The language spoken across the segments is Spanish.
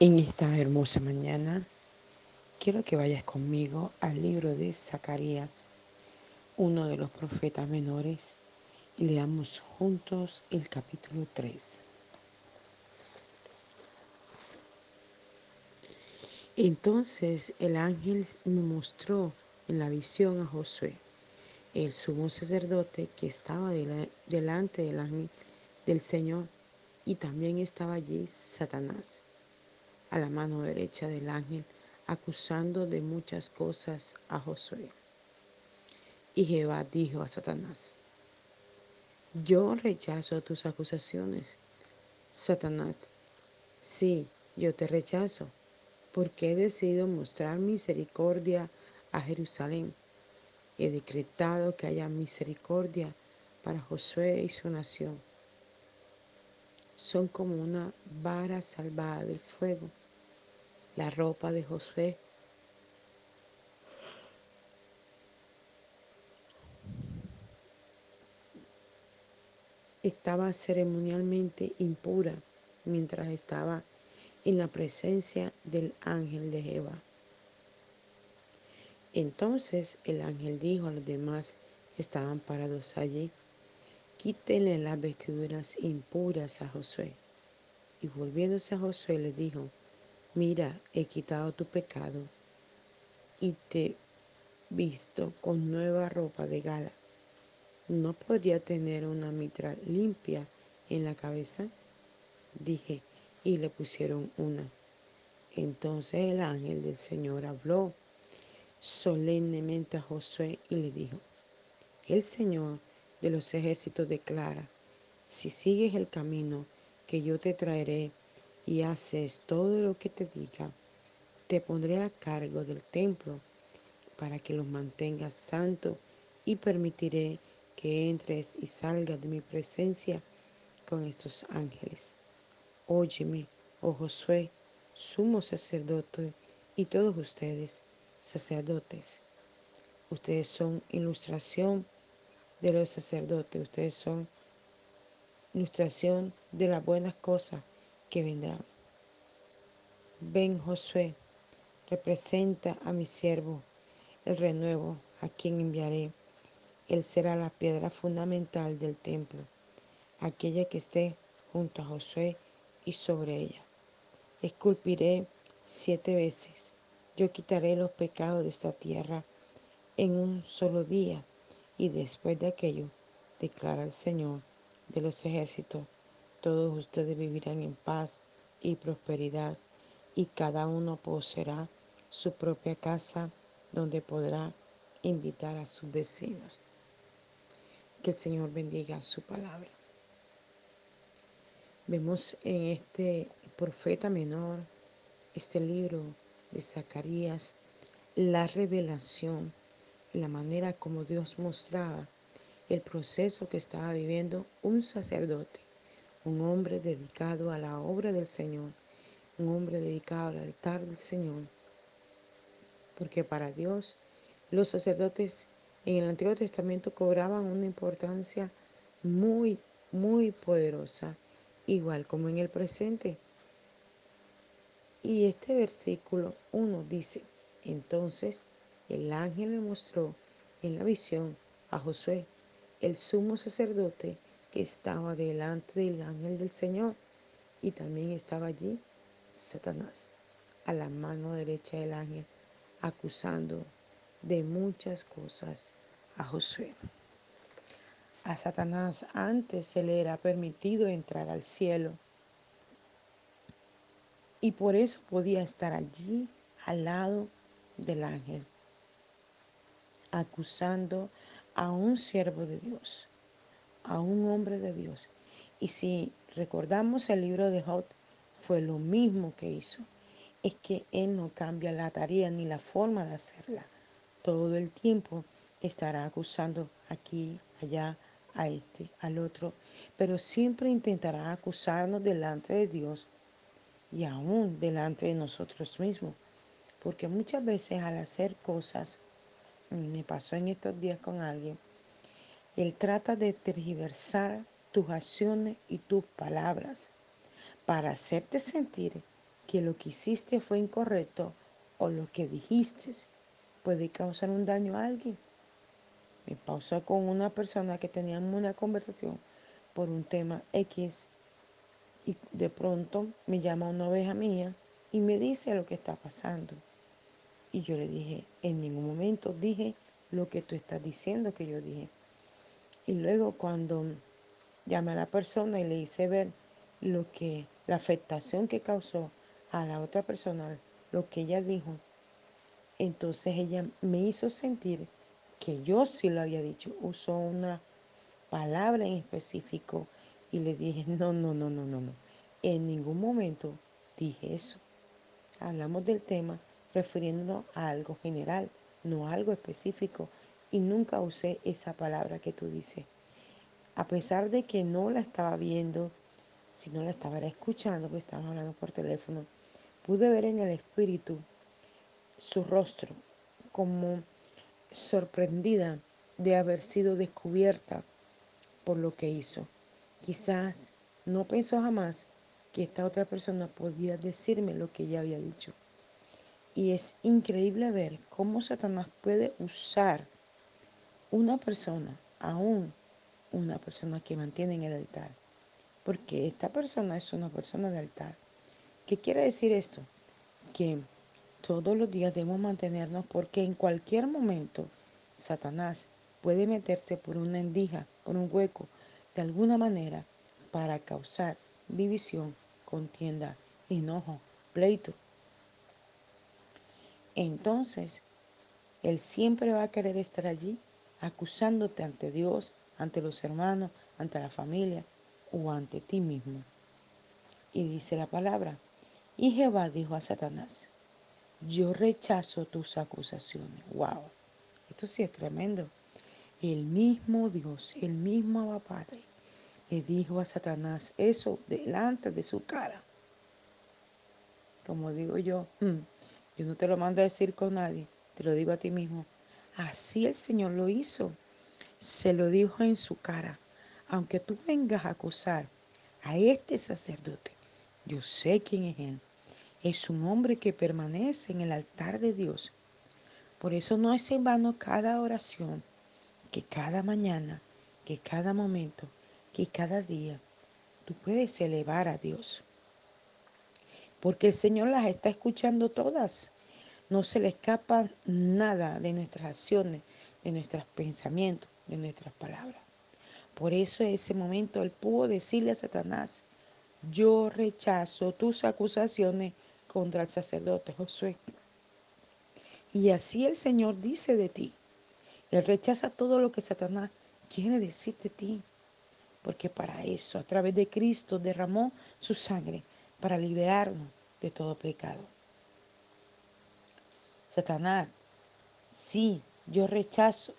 En esta hermosa mañana quiero que vayas conmigo al libro de Zacarías, uno de los profetas menores, y leamos juntos el capítulo 3. Entonces el ángel me mostró en la visión a Josué, el sumo sacerdote que estaba delante del ángel del Señor, y también estaba allí Satanás a la mano derecha del ángel, acusando de muchas cosas a Josué. Y Jehová dijo a Satanás, yo rechazo tus acusaciones. Satanás, sí, yo te rechazo, porque he decidido mostrar misericordia a Jerusalén. He decretado que haya misericordia para Josué y su nación. Son como una vara salvada del fuego la ropa de Josué. Estaba ceremonialmente impura mientras estaba en la presencia del ángel de Jehová. Entonces el ángel dijo a los demás que estaban parados allí, quítenle las vestiduras impuras a Josué. Y volviéndose a Josué le dijo, mira, he quitado tu pecado y te visto con nueva ropa de gala. ¿No podría tener una mitra limpia en la cabeza? Dije, y le pusieron una. Entonces el ángel del Señor habló solemnemente a Josué y le dijo, el Señor de los ejércitos declara, si sigues el camino que yo te traeré y haces todo lo que te diga, te pondré a cargo del templo para que los mantengas santo y permitiré que entres y salgas de mi presencia con estos ángeles. Óyeme, oh Josué, sumo sacerdote, y todos ustedes, sacerdotes. Ustedes son ilustración de los sacerdotes, ustedes son ilustración de las buenas cosas que vendrán. Ven Josué, representa a mi siervo, el renuevo, a quien enviaré. Él será la piedra fundamental del templo, aquella que esté junto a Josué y sobre ella. Esculpiré siete veces. Yo quitaré los pecados de esta tierra en un solo día, y después de aquello, declara el Señor de los ejércitos, todos ustedes vivirán en paz y prosperidad, y cada uno poseerá su propia casa donde podrá invitar a sus vecinos. Que el Señor bendiga su palabra. Vemos en este profeta menor, este libro de Zacarías, la revelación, la manera como Dios mostraba el proceso que estaba viviendo un sacerdote un hombre dedicado a la obra del Señor, un hombre dedicado al altar del Señor. Porque para Dios los sacerdotes en el Antiguo Testamento cobraban una importancia muy, muy poderosa, igual como en el presente. Y este versículo 1 dice, entonces el ángel me mostró en la visión a Josué, el sumo sacerdote, que estaba delante del ángel del Señor y también estaba allí Satanás a la mano derecha del ángel acusando de muchas cosas a Josué. A Satanás antes se le era permitido entrar al cielo y por eso podía estar allí al lado del ángel acusando a un siervo de Dios a un hombre de Dios. Y si recordamos el libro de Job, fue lo mismo que hizo. Es que Él no cambia la tarea ni la forma de hacerla. Todo el tiempo estará acusando aquí, allá, a este, al otro, pero siempre intentará acusarnos delante de Dios y aún delante de nosotros mismos. Porque muchas veces al hacer cosas, me pasó en estos días con alguien, él trata de tergiversar tus acciones y tus palabras para hacerte sentir que lo que hiciste fue incorrecto o lo que dijiste puede causar un daño a alguien. Me pasó con una persona que teníamos una conversación por un tema X y de pronto me llama una oveja mía y me dice lo que está pasando. Y yo le dije, en ningún momento dije lo que tú estás diciendo que yo dije. Y luego cuando llamé a la persona y le hice ver lo que, la afectación que causó a la otra persona, lo que ella dijo, entonces ella me hizo sentir que yo sí lo había dicho. Usó una palabra en específico y le dije, no, no, no, no, no, no. En ningún momento dije eso. Hablamos del tema refiriéndonos a algo general, no a algo específico. Y nunca usé esa palabra que tú dices. A pesar de que no la estaba viendo, si no la estaba escuchando, porque estábamos hablando por teléfono, pude ver en el espíritu su rostro como sorprendida de haber sido descubierta por lo que hizo. Quizás no pensó jamás que esta otra persona podía decirme lo que ella había dicho. Y es increíble ver cómo Satanás puede usar una persona, aún una persona que mantiene en el altar. Porque esta persona es una persona de altar. ¿Qué quiere decir esto? Que todos los días debemos mantenernos porque en cualquier momento Satanás puede meterse por una endija, por un hueco, de alguna manera para causar división, contienda, enojo, pleito. Entonces, Él siempre va a querer estar allí acusándote ante Dios, ante los hermanos, ante la familia o ante ti mismo. Y dice la palabra, y Jehová dijo a Satanás, yo rechazo tus acusaciones. Wow, esto sí es tremendo. El mismo Dios, el mismo Abba Padre, le dijo a Satanás eso delante de su cara. Como digo yo, hmm, yo no te lo mando a decir con nadie, te lo digo a ti mismo. Así el Señor lo hizo. Se lo dijo en su cara. Aunque tú vengas a acusar a este sacerdote, yo sé quién es él es un hombre que permanece en el altar de Dios. Por eso no es en vano cada oración, que cada mañana, que cada momento, que cada día, tú puedes elevar a Dios. Porque el Señor las está escuchando todas. No se le escapa nada de nuestras acciones, de nuestros pensamientos, de nuestras palabras. Por eso en ese momento él pudo decirle a Satanás, yo rechazo tus acusaciones contra el sacerdote Josué. Y así el Señor dice de ti. Él rechaza todo lo que Satanás quiere decir de ti. Porque para eso, a través de Cristo, derramó su sangre para liberarnos de todo pecado. Satanás, sí, yo rechazo.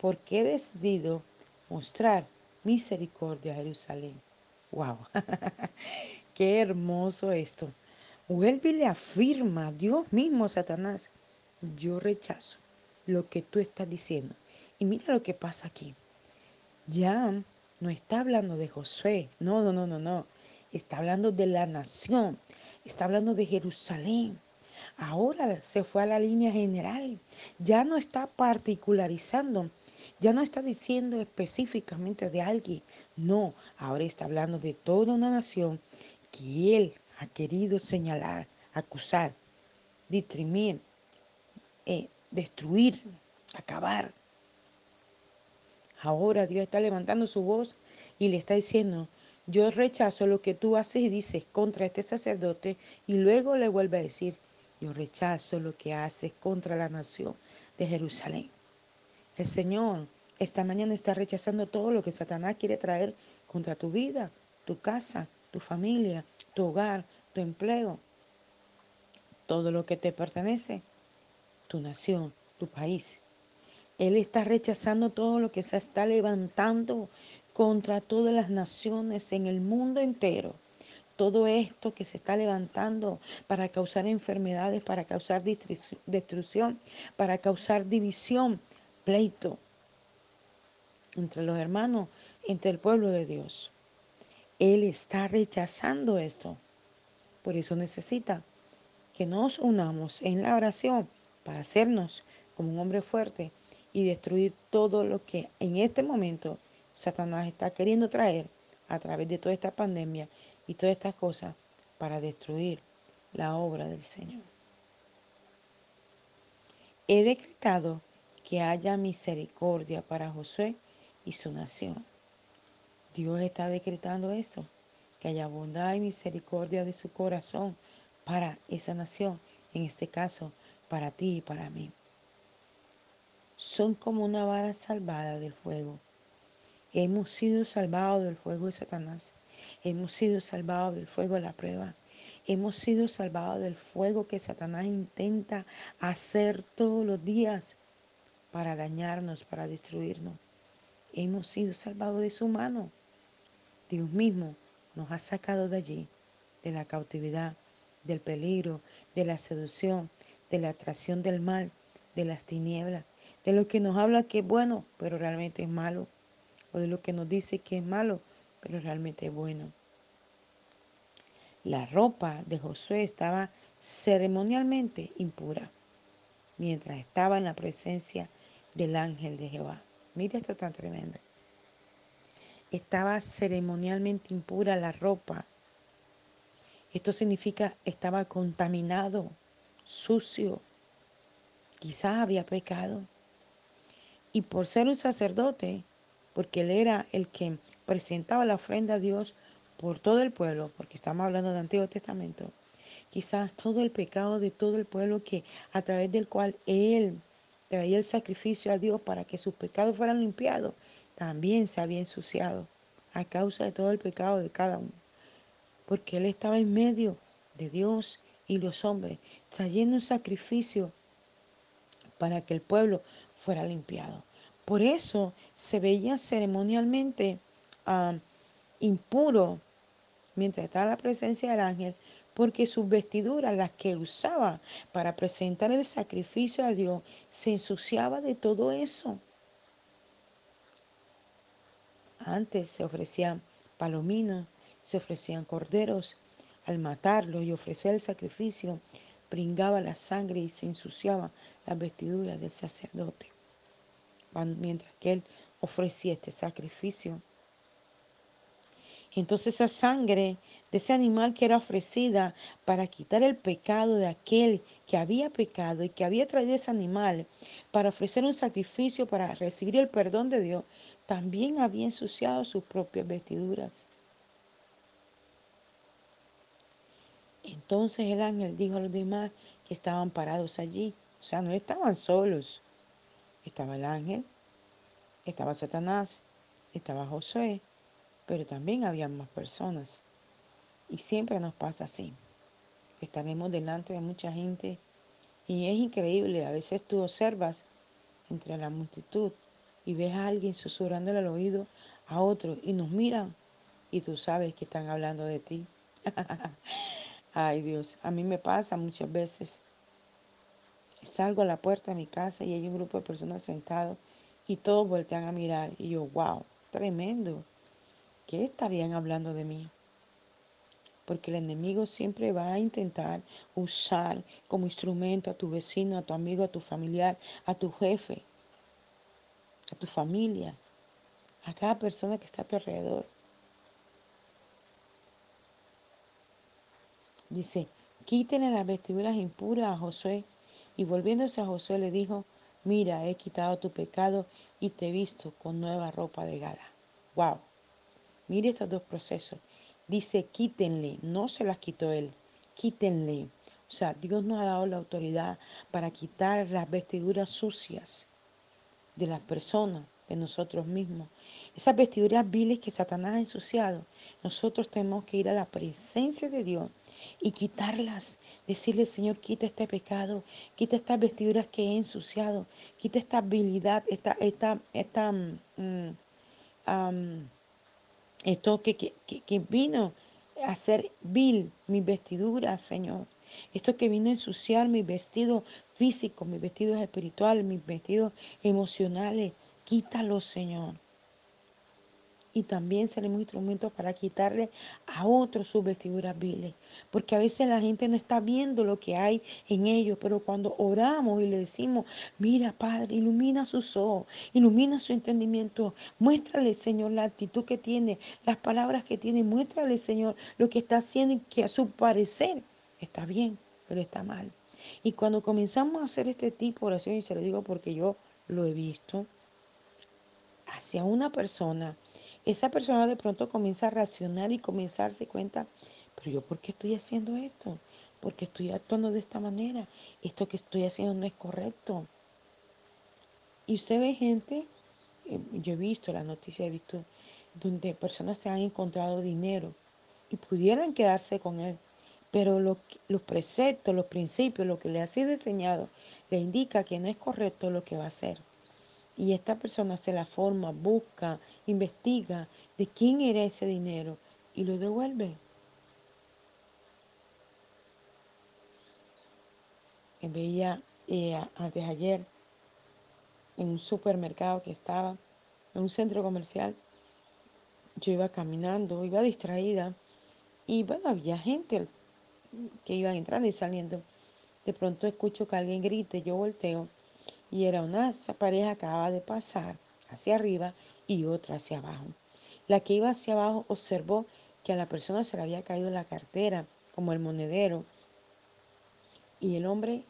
Porque he decidido mostrar misericordia a Jerusalén. ¡Wow! ¡Qué hermoso esto! Vuelve y le afirma Dios mismo, Satanás, yo rechazo lo que tú estás diciendo. Y mira lo que pasa aquí. Ya no está hablando de Josué, no, no, no, no, no. Está hablando de la nación, está hablando de Jerusalén. Ahora se fue a la línea general, ya no está particularizando, ya no está diciendo específicamente de alguien, no, ahora está hablando de toda una nación que él ha querido señalar, acusar, distrimir, eh, destruir, acabar. Ahora Dios está levantando su voz y le está diciendo, yo rechazo lo que tú haces y dices contra este sacerdote y luego le vuelve a decir, yo rechazo lo que haces contra la nación de Jerusalén. El Señor esta mañana está rechazando todo lo que Satanás quiere traer contra tu vida, tu casa, tu familia, tu hogar, tu empleo, todo lo que te pertenece, tu nación, tu país. Él está rechazando todo lo que se está levantando contra todas las naciones en el mundo entero. Todo esto que se está levantando para causar enfermedades, para causar destrucción, para causar división, pleito entre los hermanos, entre el pueblo de Dios. Él está rechazando esto. Por eso necesita que nos unamos en la oración para hacernos como un hombre fuerte y destruir todo lo que en este momento Satanás está queriendo traer a través de toda esta pandemia y todas estas cosas para destruir la obra del Señor. He decretado que haya misericordia para Josué y su nación. Dios está decretando eso, que haya bondad y misericordia de su corazón para esa nación, en este caso, para ti y para mí. Son como una vara salvada del fuego. Hemos sido salvados del fuego de Satanás. Hemos sido salvados del fuego de la prueba. Hemos sido salvados del fuego que Satanás intenta hacer todos los días para dañarnos, para destruirnos. Hemos sido salvados de su mano. Dios mismo nos ha sacado de allí, de la cautividad, del peligro, de la seducción, de la atracción del mal, de las tinieblas, de lo que nos habla que es bueno, pero realmente es malo, o de lo que nos dice que es malo, pero realmente bueno. La ropa de Josué estaba ceremonialmente impura mientras estaba en la presencia del ángel de Jehová. Mira esto tan tremendo. Estaba ceremonialmente impura la ropa. Esto significa estaba contaminado, sucio. Quizás había pecado. Y por ser un sacerdote, porque él era el que presentaba la ofrenda a Dios, por todo el pueblo, porque estamos hablando del Antiguo Testamento, quizás todo el pecado de todo el pueblo que a través del cual él traía el sacrificio a Dios para que sus pecados fueran limpiados, también se había ensuciado a causa de todo el pecado de cada uno. Porque él estaba en medio de Dios y los hombres, trayendo un sacrificio para que el pueblo fuera limpiado. Por eso se veía ceremonialmente impuro mientras estaba en la presencia del ángel, porque sus vestiduras, las que usaba para presentar el sacrificio a Dios, se ensuciaba de todo eso. Antes se ofrecían palominos, se ofrecían corderos. Al matarlo y ofrecer el sacrificio, pringaba la sangre y se ensuciaba las vestiduras del sacerdote. Mientras que él ofrecía este sacrificio, entonces esa sangre de ese animal que era ofrecida para quitar el pecado de aquel que había pecado y que había traído ese animal para ofrecer un sacrificio para recibir el perdón de Dios, también había ensuciado sus propias vestiduras. Entonces el ángel dijo a los demás que estaban parados allí, o sea, no estaban solos. Estaba el ángel, estaba Satanás, estaba Josué, pero también había más personas. Y siempre nos pasa así. Estaremos delante de mucha gente y es increíble. A veces tú observas entre la multitud y ves a alguien susurrándole al oído a otro y nos miran y tú sabes que están hablando de ti. Ay Dios, a mí me pasa muchas veces. Salgo a la puerta de mi casa y hay un grupo de personas sentados y todos voltean a mirar y yo, wow, tremendo. ¿Qué estarían hablando de mí? Porque el enemigo siempre va a intentar usar como instrumento a tu vecino, a tu amigo, a tu familiar, a tu jefe, a tu familia, a cada persona que está a tu alrededor. Dice, quítenle las vestiduras impuras a Josué. Y volviéndose a Josué le dijo, mira, he quitado tu pecado y te he visto con nueva ropa de gala. Wow. Mire estos dos procesos. Dice, quítenle, no se las quitó él, quítenle. O sea, Dios nos ha dado la autoridad para quitar las vestiduras sucias de las personas, de nosotros mismos. Esas vestiduras viles que Satanás ha ensuciado, nosotros tenemos que ir a la presencia de Dios y quitarlas. Decirle, Señor, quita este pecado, quita estas vestiduras que he ensuciado, quita esta habilidad, esta, esta, esta, um, esto que, que, vino a hacer vil mi vestidura, Señor. Esto que vino a ensuciar mis vestidos físicos, mis vestidos espirituales, mis vestidos emocionales. Quítalo, Señor. Y también seremos instrumentos para quitarle a otros sus vestiduras viles. Porque a veces la gente no está viendo lo que hay en ellos, pero cuando oramos y le decimos, mira Padre, ilumina sus ojos, ilumina su entendimiento, muéstrale Señor la actitud que tiene, las palabras que tiene, muéstrale Señor lo que está haciendo y que a su parecer está bien, pero está mal. Y cuando comenzamos a hacer este tipo de oración, y se lo digo porque yo lo he visto, hacia una persona, esa persona de pronto comienza a reaccionar y comienza a darse cuenta, pero yo por qué estoy haciendo esto, por qué estoy actuando de esta manera, esto que estoy haciendo no es correcto. Y usted ve gente, eh, yo he visto la noticia, he visto donde personas se han encontrado dinero y pudieran quedarse con él, pero lo, los preceptos, los principios, lo que le ha sido enseñado, le indica que no es correcto lo que va a hacer. Y esta persona se la forma, busca, investiga de quién era ese dinero y lo devuelve. Veía eh, antes ayer en un supermercado que estaba, en un centro comercial, yo iba caminando, iba distraída y bueno, había gente que iba entrando y saliendo. De pronto escucho que alguien grite, yo volteo y era una pareja que acaba de pasar hacia arriba y otra hacia abajo. La que iba hacia abajo observó que a la persona se le había caído la cartera, como el monedero, y el hombre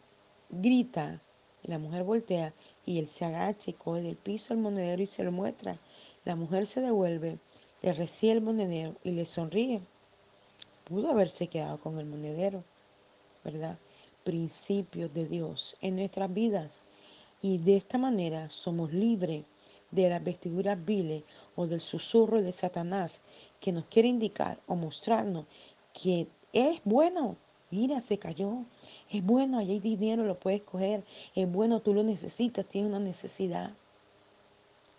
grita, la mujer voltea, y él se agacha y coge del piso el monedero y se lo muestra. La mujer se devuelve, le recibe el monedero y le sonríe. Pudo haberse quedado con el monedero, ¿verdad? Principios de Dios en nuestras vidas. Y de esta manera somos libres de las vestiduras viles o del susurro de Satanás que nos quiere indicar o mostrarnos que es bueno. Mira, se cayó. Es bueno, allí hay dinero, lo puedes coger. Es bueno, tú lo necesitas, tienes una necesidad.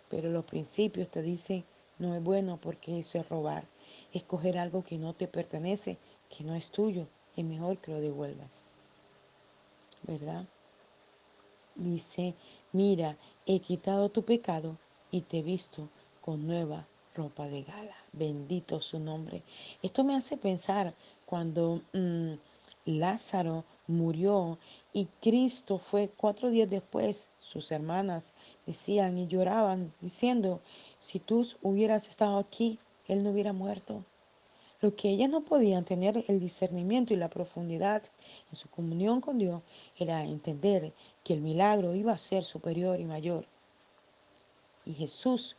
Pero los principios te dicen, no es bueno porque eso es robar. Es coger algo que no te pertenece, que no es tuyo. Es mejor que lo devuelvas. ¿Verdad? Dice, mira, he quitado tu pecado y te he visto con nueva ropa de gala. Bendito su nombre. Esto me hace pensar cuando mm, Lázaro murió y Cristo fue cuatro días después, sus hermanas decían y lloraban diciendo, si tú hubieras estado aquí, él no hubiera muerto. Lo que ellas no podían tener el discernimiento y la profundidad en su comunión con Dios era entender que el milagro iba a ser superior y mayor. Y Jesús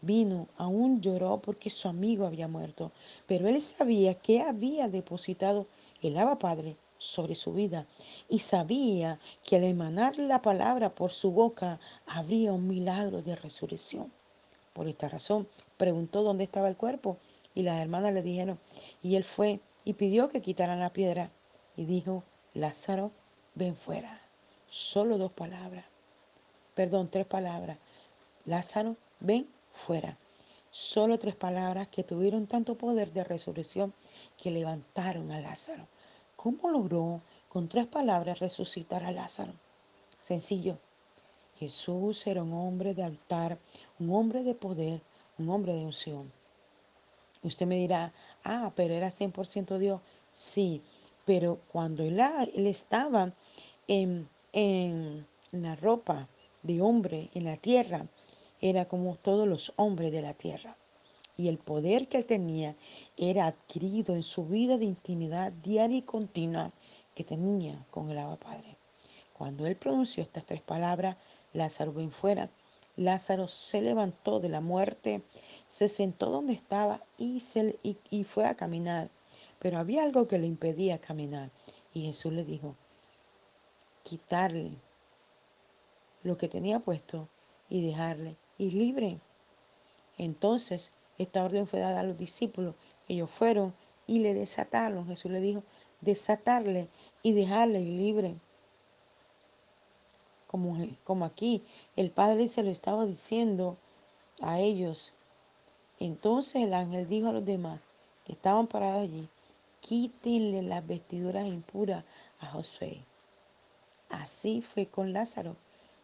vino, aún lloró porque su amigo había muerto, pero él sabía que había depositado el Abba Padre sobre su vida y sabía que al emanar la palabra por su boca habría un milagro de resurrección. Por esta razón preguntó dónde estaba el cuerpo y las hermanas le dijeron, y él fue y pidió que quitaran la piedra y dijo, Lázaro, ven fuera. Solo dos palabras, perdón, tres palabras. Lázaro, ven fuera. Solo tres palabras que tuvieron tanto poder de resurrección que levantaron a Lázaro. ¿Cómo logró con tres palabras resucitar a Lázaro? Sencillo. Jesús era un hombre de altar, un hombre de poder, un hombre de unción. Usted me dirá, ah, pero era 100% Dios. Sí, pero cuando él, él estaba en, en la ropa de hombre en la tierra, era como todos los hombres de la tierra. Y el poder que él tenía era adquirido en su vida de intimidad diaria y continua que tenía con el Abba Padre. Cuando él pronunció estas tres palabras, Lázaro ven fuera. Lázaro se levantó de la muerte se sentó donde estaba y, se, y, fue a caminar. Pero había algo que le impedía caminar. Y Jesús le dijo, quitarle lo que tenía puesto y dejarle ir libre. Entonces, esta orden fue dada a los discípulos. Ellos fueron y le desataron. Jesús le dijo, desatarle y dejarle libre. Como, como aquí, el Padre se lo estaba diciendo a ellos entonces el ángel dijo a los demás que estaban parados allí, quítenle las vestiduras impuras a Josué. Así fue con Lázaro,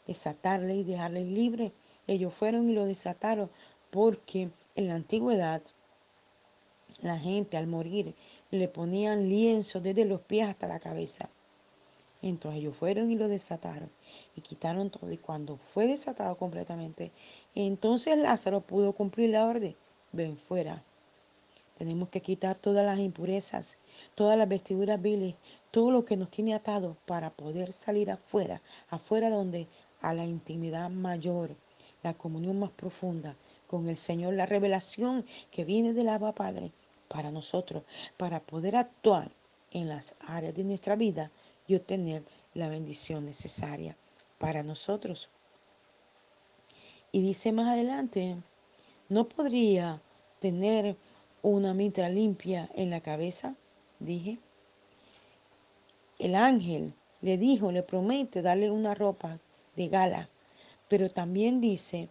desatarle y dejarle libre. Ellos fueron y lo desataron porque en la antigüedad, la gente al morir le ponían lienzo desde los pies hasta la cabeza. Entonces ellos fueron y lo desataron y quitaron todo. Y cuando fue desatado completamente, entonces Lázaro pudo cumplir la orden. Ven fuera. Tenemos que quitar todas las impurezas, todas las vestiduras viles, todo lo que nos tiene atado para poder salir afuera, afuera donde a la intimidad mayor, la comunión más profunda con el Señor, la revelación que viene del Abba Padre para nosotros, para poder actuar en las áreas de nuestra vida y obtener la bendición necesaria para nosotros. Y dice más adelante, no podría tener una mitra limpia en la cabeza, dije. El ángel le dijo, le promete darle una ropa de gala, pero también dice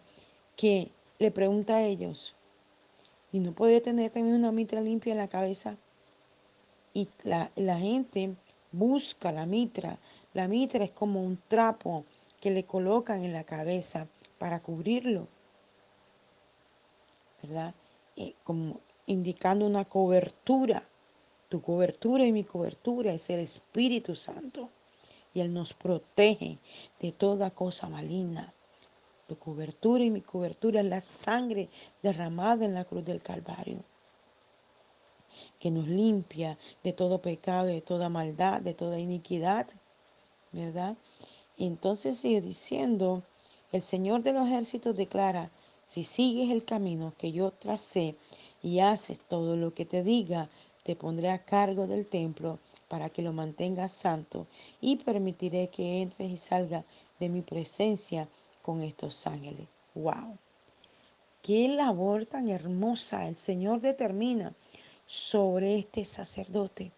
que le pregunta a ellos, ¿y no puede tener también una mitra limpia en la cabeza? Y la, la gente busca la mitra. La mitra es como un trapo que le colocan en la cabeza para cubrirlo, ¿verdad? Eh, como indicando una cobertura. Tu cobertura y mi cobertura es el Espíritu Santo. Y Él nos protege de toda cosa maligna. Tu cobertura y mi cobertura es la sangre derramada en la cruz del Calvario que nos limpia de todo pecado, de toda maldad, de toda iniquidad, ¿verdad? Y entonces sigue diciendo, el Señor de los ejércitos declara, si sigues el camino que yo tracé y haces todo lo que te diga, te pondré a cargo del templo para que lo mantengas santo y permitiré que entres y salgas de mi presencia con estos ángeles. ¡Wow! Qué labor tan hermosa el Señor determina sobre este sacerdote.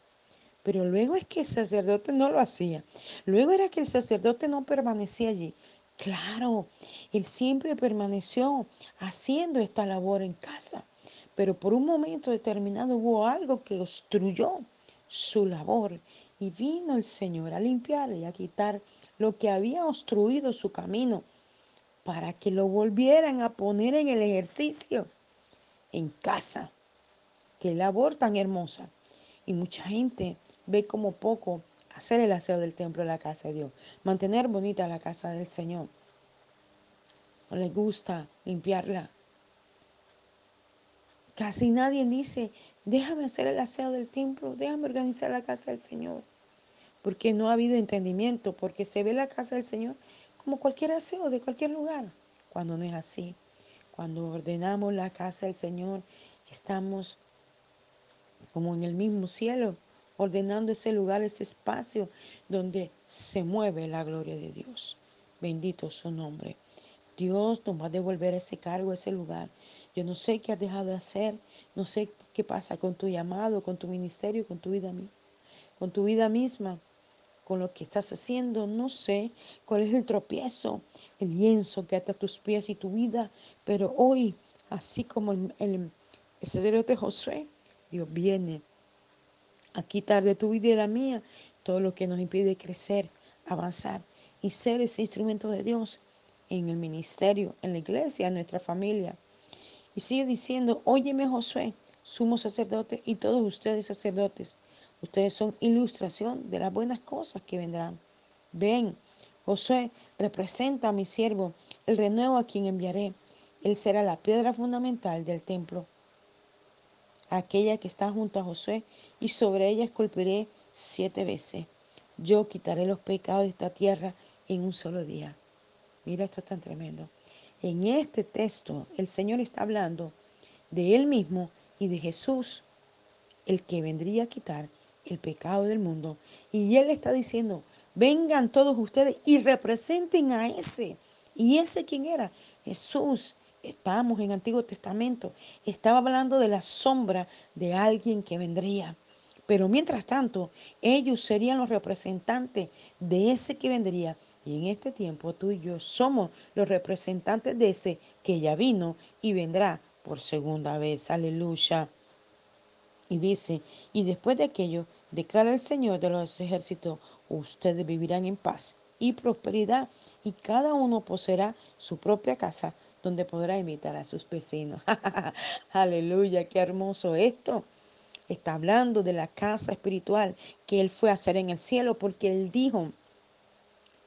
Pero luego es que el sacerdote no lo hacía. Luego era que el sacerdote no permanecía allí. Claro, él siempre permaneció haciendo esta labor en casa. Pero por un momento determinado hubo algo que obstruyó su labor. Y vino el Señor a limpiar y a quitar lo que había obstruido su camino para que lo volvieran a poner en el ejercicio en casa. Qué labor tan hermosa. Y mucha gente ve como poco hacer el aseo del templo de la casa de Dios, mantener bonita la casa del Señor. No les gusta limpiarla. Casi nadie dice, déjame hacer el aseo del templo, déjame organizar la casa del Señor. Porque no ha habido entendimiento, porque se ve la casa del Señor como cualquier aseo de cualquier lugar, cuando no es así. Cuando ordenamos la casa del Señor, estamos como en el mismo cielo, ordenando ese lugar, ese espacio donde se mueve la gloria de Dios. Bendito su nombre. Dios nos va a devolver ese cargo, ese lugar. Yo no sé qué has dejado de hacer, no sé qué pasa con tu llamado, con tu ministerio, con tu vida, con tu vida misma, con lo que estás haciendo. No sé cuál es el tropiezo, el lienzo que ata tus pies y tu vida, pero hoy, así como el, el, el Dios viene a quitar de tu vida y la mía todo lo que nos impide crecer, avanzar y ser ese instrumento de Dios en el ministerio, en la iglesia, en nuestra familia. Y sigue diciendo, óyeme Josué, sumo sacerdote y todos ustedes sacerdotes, ustedes son ilustración de las buenas cosas que vendrán. Ven, Josué representa a mi siervo, el renuevo a quien enviaré. Él será la piedra fundamental del templo aquella que está junto a Josué, y sobre ella esculpiré siete veces. Yo quitaré los pecados de esta tierra en un solo día. Mira, esto es tan tremendo. En este texto el Señor está hablando de Él mismo y de Jesús, el que vendría a quitar el pecado del mundo. Y Él está diciendo, vengan todos ustedes y representen a ese. ¿Y ese quién era? Jesús, Estábamos en Antiguo Testamento. Estaba hablando de la sombra de alguien que vendría. Pero mientras tanto, ellos serían los representantes de ese que vendría. Y en este tiempo tú y yo somos los representantes de ese que ya vino y vendrá por segunda vez. Aleluya. Y dice, y después de aquello, declara el Señor de los ejércitos, ustedes vivirán en paz y prosperidad y cada uno poseerá su propia casa donde podrá invitar a sus vecinos. Aleluya, qué hermoso esto. Está hablando de la casa espiritual que Él fue a hacer en el cielo porque Él dijo,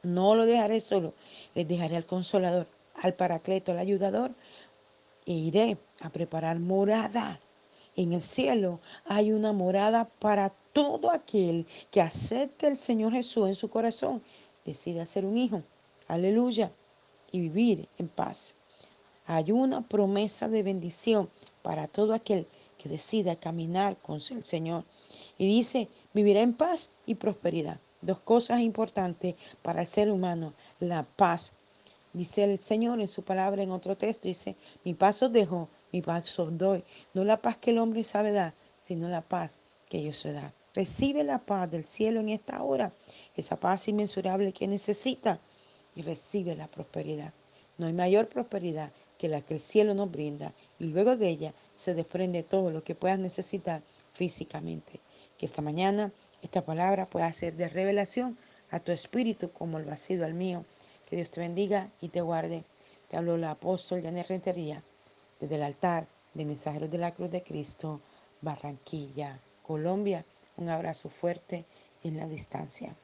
no lo dejaré solo, les dejaré al consolador, al paracleto, al ayudador, e iré a preparar morada. En el cielo hay una morada para todo aquel que acepte al Señor Jesús en su corazón, decida ser un hijo. Aleluya. Y vivir en paz. Hay una promesa de bendición para todo aquel que decida caminar con el Señor. Y dice, vivirá en paz y prosperidad. Dos cosas importantes para el ser humano, la paz. Dice el Señor en su palabra en otro texto, dice, mi paz os dejo, mi paz os doy. No la paz que el hombre sabe dar, sino la paz que yo sé dar. Recibe la paz del cielo en esta hora, esa paz inmensurable que necesita y recibe la prosperidad. No hay mayor prosperidad que la que el cielo nos brinda y luego de ella se desprende todo lo que puedas necesitar físicamente. Que esta mañana esta palabra pueda ser de revelación a tu espíritu como lo ha sido al mío. Que Dios te bendiga y te guarde. Te habló la apóstol Janet Rentería desde el altar de Mensajeros de la Cruz de Cristo, Barranquilla, Colombia. Un abrazo fuerte en la distancia.